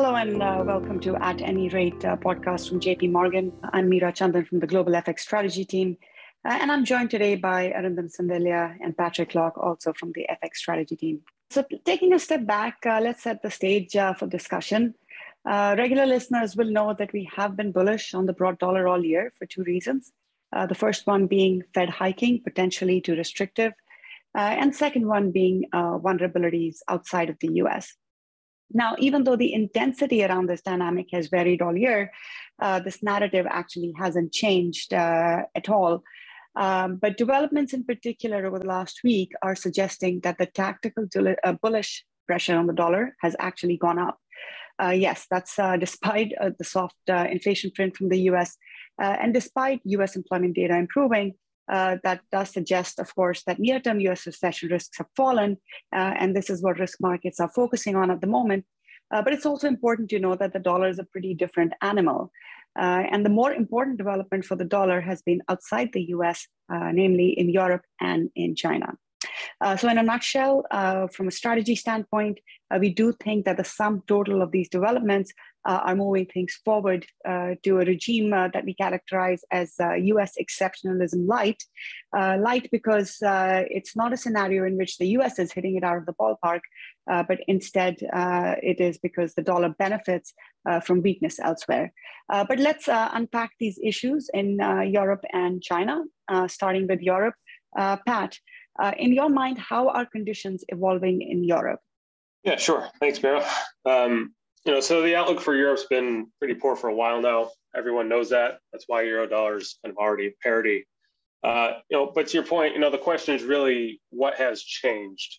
Hello and uh, welcome to At Any Rate uh, podcast from JP Morgan. I'm Meera Chandan from the Global FX Strategy team, uh, and I'm joined today by Arindam Sandilya and Patrick Locke, also from the FX Strategy team. So, taking a step back, uh, let's set the stage uh, for discussion. Uh, regular listeners will know that we have been bullish on the broad dollar all year for two reasons. the first one being Fed hiking, potentially too restrictive, and second one being vulnerabilities outside of the US. Now, even though the intensity around this dynamic has varied all year, uh, this narrative actually hasn't changed uh, at all. Um, but developments in particular over the last week are suggesting that the tactical uh, bullish pressure on the dollar has actually gone up. Uh, yes, that's uh, despite uh, the soft inflation print from the US and despite US employment data improving, uh, that does suggest, of course, that near-term US recession risks have fallen, uh, and this is what risk markets are focusing on at the moment. Uh, but it's also important to know that the dollar is a pretty different animal. Uh, and the more important development for the dollar has been outside the US, uh, namely in Europe and in China. Uh, so, in a nutshell, uh, from a strategy standpoint, uh, we do think that the sum total of these developments uh, are moving things forward uh, to a regime uh, that we characterize as US exceptionalism light. light because it's not a scenario in which the US is hitting it out of the ballpark, but instead it is because the dollar benefits from weakness elsewhere. but let's unpack these issues in Europe and China, starting with Europe. Pat, uh, in your mind, how are conditions evolving in Europe? Yeah, sure. Thanks, Mara. Um, you know, so the outlook for Europe's been pretty poor for a while now. Everyone knows that. That's why euro dollar is kind of already parity. Uh, you know, but to your point, you know, the question is really what has changed.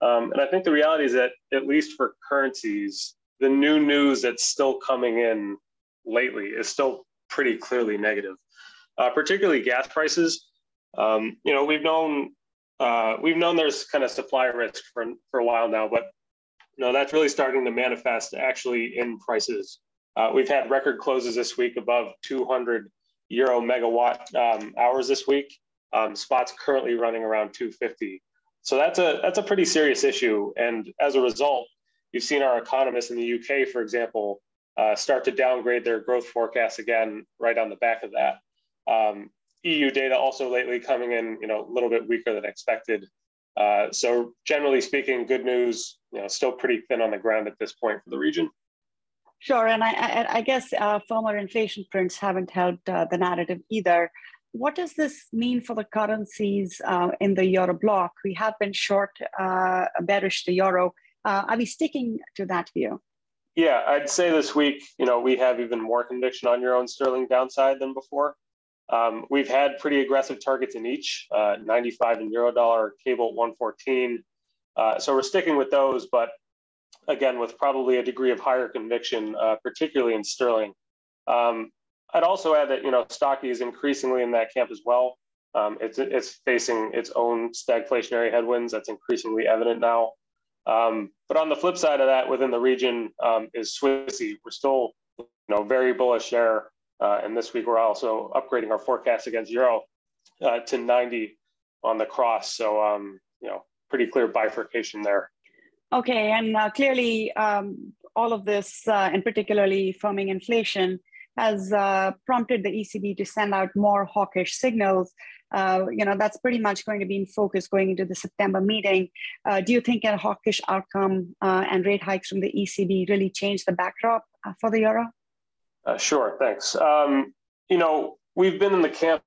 Um, and I think the reality is that at least for currencies, the new news that's still coming in lately is still pretty clearly negative, uh, particularly gas prices. Um, you know, we've known uh, we've known there's kind of supply risk for, for a while now, but know, that's really starting to manifest actually in prices. Uh, we've had record closes this week above 200 euro megawatt um, hours this week. Um, spots currently running around 250. So that's a that's a pretty serious issue. And as a result, you've seen our economists in the UK, for example, uh, start to downgrade their growth forecasts again right on the back of that. Um, EU data also lately coming in, you know, a little bit weaker than expected. Uh, so generally speaking, good news, you know, still pretty thin on the ground at this point for the region. Sure, and I, I, I guess uh, firmer inflation prints haven't helped uh, the narrative either. What does this mean for the currencies uh, in the euro bloc? We have been short, uh, bearish the euro. Uh, are we sticking to that view? Yeah, I'd say this week, you know, we have even more conviction on euro and sterling downside than before. Um, we've had pretty aggressive targets in each, uh, 95 in Eurodollar, cable 114. Uh, so we're sticking with those, but again, with probably a degree of higher conviction, uh, particularly in sterling. Um, I'd also add that, you know, Stocky is increasingly in that camp as well. Um, it's, it's facing its own stagflationary headwinds. That's increasingly evident now. Um, but on the flip side of that, within the region um, is Swissy. We're still, you know, very bullish there. Uh, and this week, we're also upgrading our forecast against euro uh, to 90 on the cross. So, um, you know, pretty clear bifurcation there. Okay, and uh, clearly, um, all of this, uh, and particularly firming inflation, has uh, prompted the ECB to send out more hawkish signals. Uh, you know, that's pretty much going to be in focus going into the September meeting. do you think a hawkish outcome and rate hikes from the ECB really change the backdrop for the euro? Uh, sure, thanks. Um, you know, we've been in the camp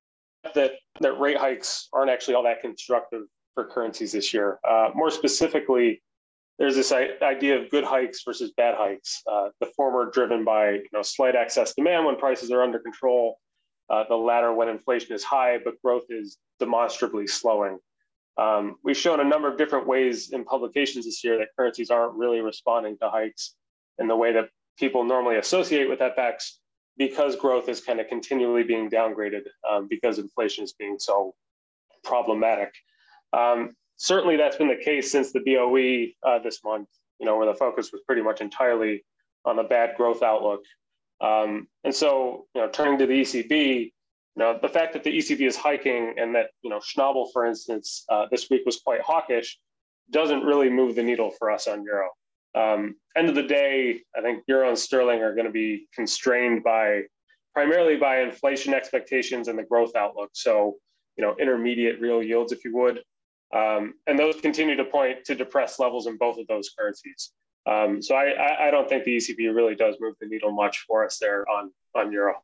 that that rate hikes aren't actually all that constructive for currencies this year. Uh, more specifically, there's this idea of good hikes versus bad hikes. Uh, the former driven by you know slight excess demand when prices are under control. Uh, the latter when inflation is high but growth is demonstrably slowing. Um, we've shown a number of different ways in publications this year that currencies aren't really responding to hikes in the way that people normally associate with FX because growth is kind of continually being downgraded um, because inflation is being so problematic. Um, certainly, that's been the case since the BOE uh, this month. You know, where the focus was pretty much entirely on the bad growth outlook. Um, and so, you know, turning to the ECB, you know, the fact that the ECB is hiking and that you know Schnabel, for instance, uh, this week was quite hawkish, doesn't really move the needle for us on euro. Um, end of the day, I think euro and sterling are going to be constrained by primarily by inflation expectations and the growth outlook. So, you know, intermediate real yields, if you would, um, and those continue to point to depressed levels in both of those currencies. Um, so I, I don't think the ECB really does move the needle much for us there on on euro.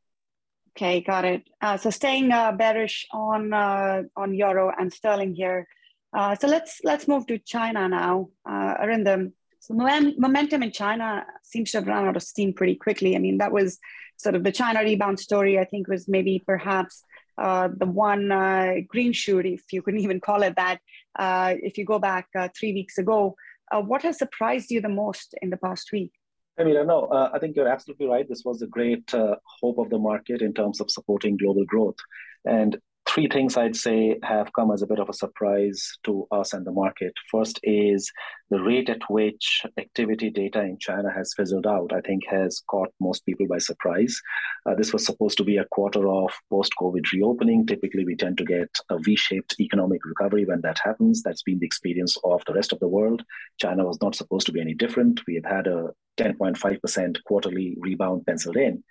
Okay, got it. Uh, so staying uh, bearish on uh, on euro and sterling here. Uh, so let's let's move to China now. Uh, Arindam, so momentum in China seems to have run out of steam pretty quickly. I mean, that was sort of the China rebound story. I think was maybe perhaps uh, the one uh, green shoot, if you can even call it that, uh, if you go back uh, three weeks ago. Uh, what has surprised you the most in the past week? I mean, no, uh, I think you're absolutely right. This was a great hope of the market in terms of supporting global growth. And three things I'd say have come as a bit of a surprise to us and the market. First is the rate at which activity data in China has fizzled out, I think has caught most people by surprise. Uh, this was supposed to be a quarter of post COVID reopening. Typically, we tend to get a V shaped economic recovery when that happens. That's been the experience of the rest of the world. China was not supposed to be any different. We have had a 10.5% quarterly rebound penciled in.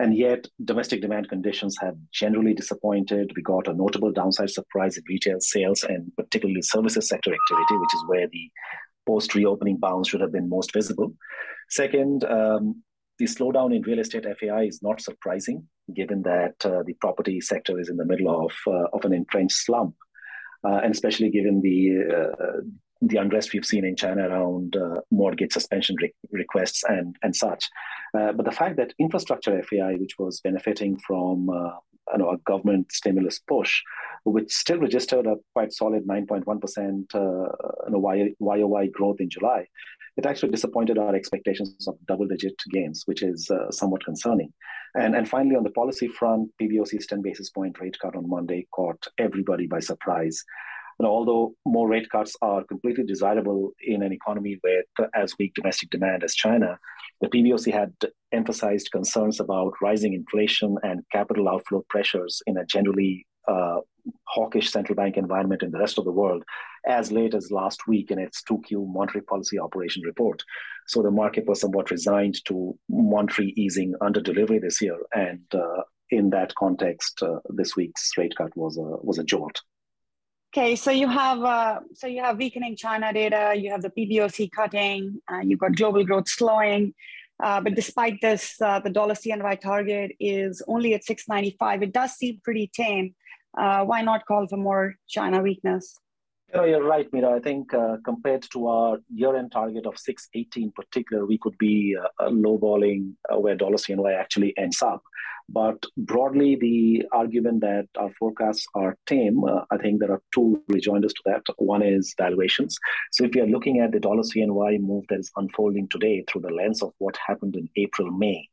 And yet, domestic demand conditions have generally disappointed. We got a notable downside surprise in retail sales and particularly services sector activity, which is where the post reopening bounce should have been most visible. Second, um, the slowdown in real estate FAI is not surprising, given that uh, the property sector is in the middle of, uh, of an entrenched slump. Uh, and especially given the uh, the unrest we've seen in China around uh, mortgage suspension re- requests and, and such. Uh, but the fact that infrastructure FAI, which was benefiting from uh, you know, a government stimulus push, which still registered a quite solid 9.1% uh, you know, YOY growth in July, it actually disappointed our expectations of double-digit gains, which is uh, somewhat concerning. And, and finally, on the policy front, PBOC's 10 basis point rate cut on Monday caught everybody by surprise know, although more rate cuts are completely desirable in an economy with as weak domestic demand as China, the PBOC had emphasized concerns about rising inflation and capital outflow pressures in a generally uh, hawkish central bank environment in the rest of the world as late as last week in its 2Q monetary policy operation report. So the market was somewhat resigned to monetary easing under delivery this year. And uh, in that context, uh, this week's rate cut was a, was a jolt. Okay, so you have uh, so you have weakening China data, you have the PBOC cutting, uh, you've got global growth slowing, uh, but despite this, uh, the dollar CNY target is only at 695. It does seem pretty tame. Uh, why not call for more China weakness? You know, you're right, Meera. I think uh, compared to our year-end target of 680 in particular, we could be uh, lowballing uh, where dollar CNY actually ends up. But broadly, the argument that our forecasts are tame, uh, I think there are two rejoinders to that. One is valuations. So if we are looking at the dollar CNY move that is unfolding today through the lens of what happened in April, May,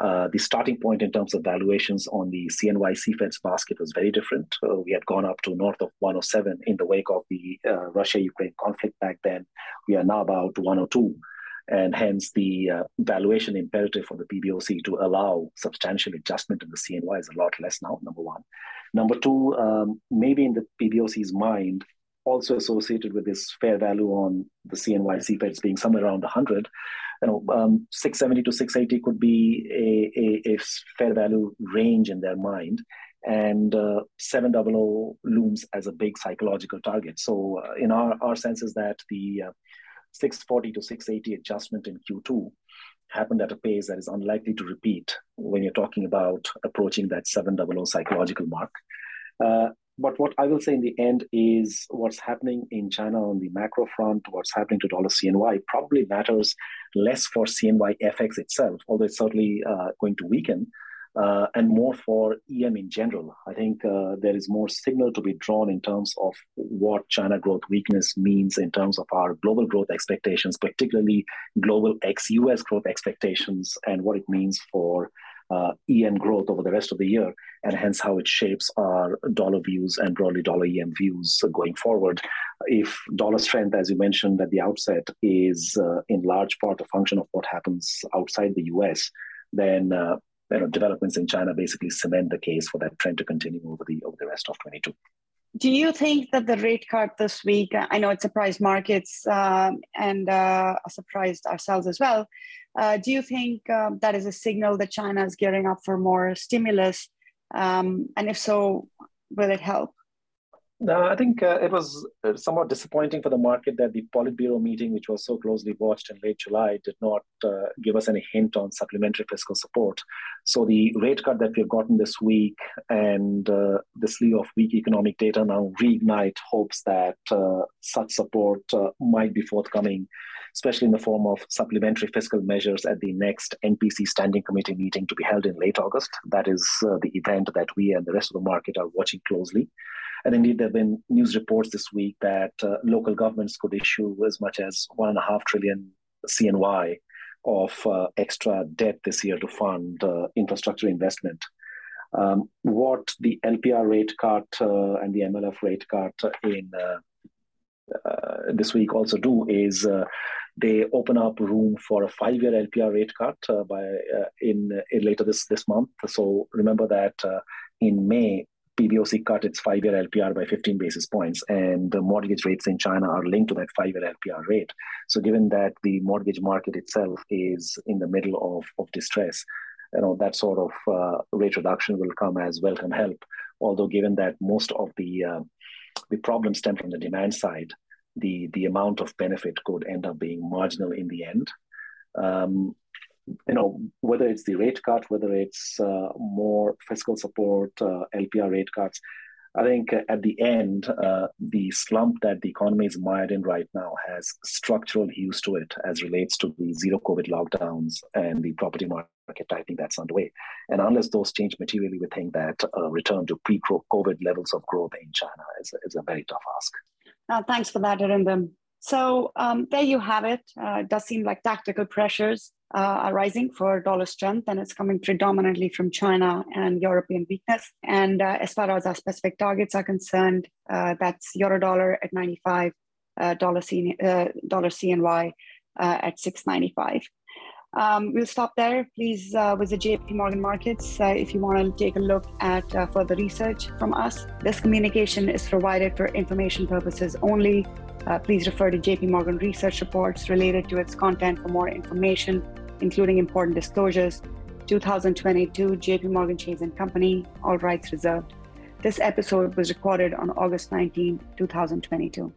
uh, the starting point in terms of valuations on the CNY CFETS basket was very different. Uh, we had gone up to north of 107 in the wake of the uh, Russia Ukraine conflict back then. We are now about 102. And hence, the uh, valuation imperative for the PBOC to allow substantial adjustment in the CNY is a lot less now, number one. Number two, um, maybe in the PBOC's mind, also associated with this fair value on the CNY CFETS being somewhere around 100, you know, um, 670 to 680 could be a, a, a, fair value range in their mind. And uh, 700 looms as a big psychological target. So, uh, in our, our sense, is that the uh, 640 to 680 adjustment in Q2 happened at a pace that is unlikely to repeat when you're talking about approaching that 700 psychological mark. Uh, but what I will say in the end is what's happening in China on the macro front, what's happening to dollar CNY probably matters less for CNY FX itself, although it's certainly uh, going to weaken, uh, and more for EM in general. I think uh, there is more signal to be drawn in terms of what China growth weakness means in terms of our global growth expectations, particularly global ex US growth expectations, and what it means for uh, EM growth over the rest of the year, and hence how it shapes our dollar views and broadly dollar EM views going forward. If dollar strength, as you mentioned at the outset, is uh, in large part a function of what happens outside the US, then uh, you know, developments in China basically cement the case for that trend to continue over the over the rest of 22. Do you think that the rate cut this week, I know it surprised markets um, and uh, surprised ourselves as well. Uh, do you think um, that is a signal that China is gearing up for more stimulus? Um, and if so, will it help? No, I think uh, it was uh, somewhat disappointing for the market that the Politburo meeting, which was so closely watched in late July, did not uh, give us any hint on supplementary fiscal support. So the rate cut that we've gotten this week and uh, the slew of weak economic data now reignite hopes that uh, such support uh, might be forthcoming, especially in the form of supplementary fiscal measures at the next NPC Standing Committee meeting to be held in late August. That is the event that we and the rest of the market are watching closely. And indeed, there have been news reports this week that uh, local governments could issue as much as one and a half trillion CNY of uh, extra debt this year to fund uh, infrastructure investment. Um, what the LPR rate cut uh, and the MLF rate cut in uh, uh, this week also do is they open up room for a five-year LPR rate cut by in, in, later this this month. So remember that in May PBOC cut its five-year LPR by 15 basis points, and the mortgage rates in China are linked to that five-year LPR rate. So, given that the mortgage market itself is in the middle of, of distress, you know that sort of uh, rate reduction will come as welcome help. Although, given that most of the uh, the problems stem from the demand side, the the amount of benefit could end up being marginal in the end. Um, you know, whether it's the rate cut, whether it's uh, more fiscal support, uh, LPR rate cuts, I think at the end, uh, the slump that the economy is mired in right now has structural hues to it as relates to the zero COVID lockdowns and the property market tightening that's underway. And unless those change materially, we think that a return to pre COVID levels of growth in China is, is a very tough ask. Uh, thanks for that, Arindam. So um, there you have it. Uh, it does seem like tactical pressures uh, are rising for dollar strength, and it's coming predominantly from China and European weakness. And uh, as far as our specific targets are concerned, uh, that's euro dollar at 95, uh, dollar, C, uh, dollar CNY at 695. Um, we'll stop there. Please visit JP Morgan Markets if you want to take a look at further research from us. This communication is provided for information purposes only uh, please refer to JP Morgan research reports related to its content for more information, including important disclosures. 2022 JP Morgan Chase and Company, all rights reserved. This episode was recorded on August 19, 2022.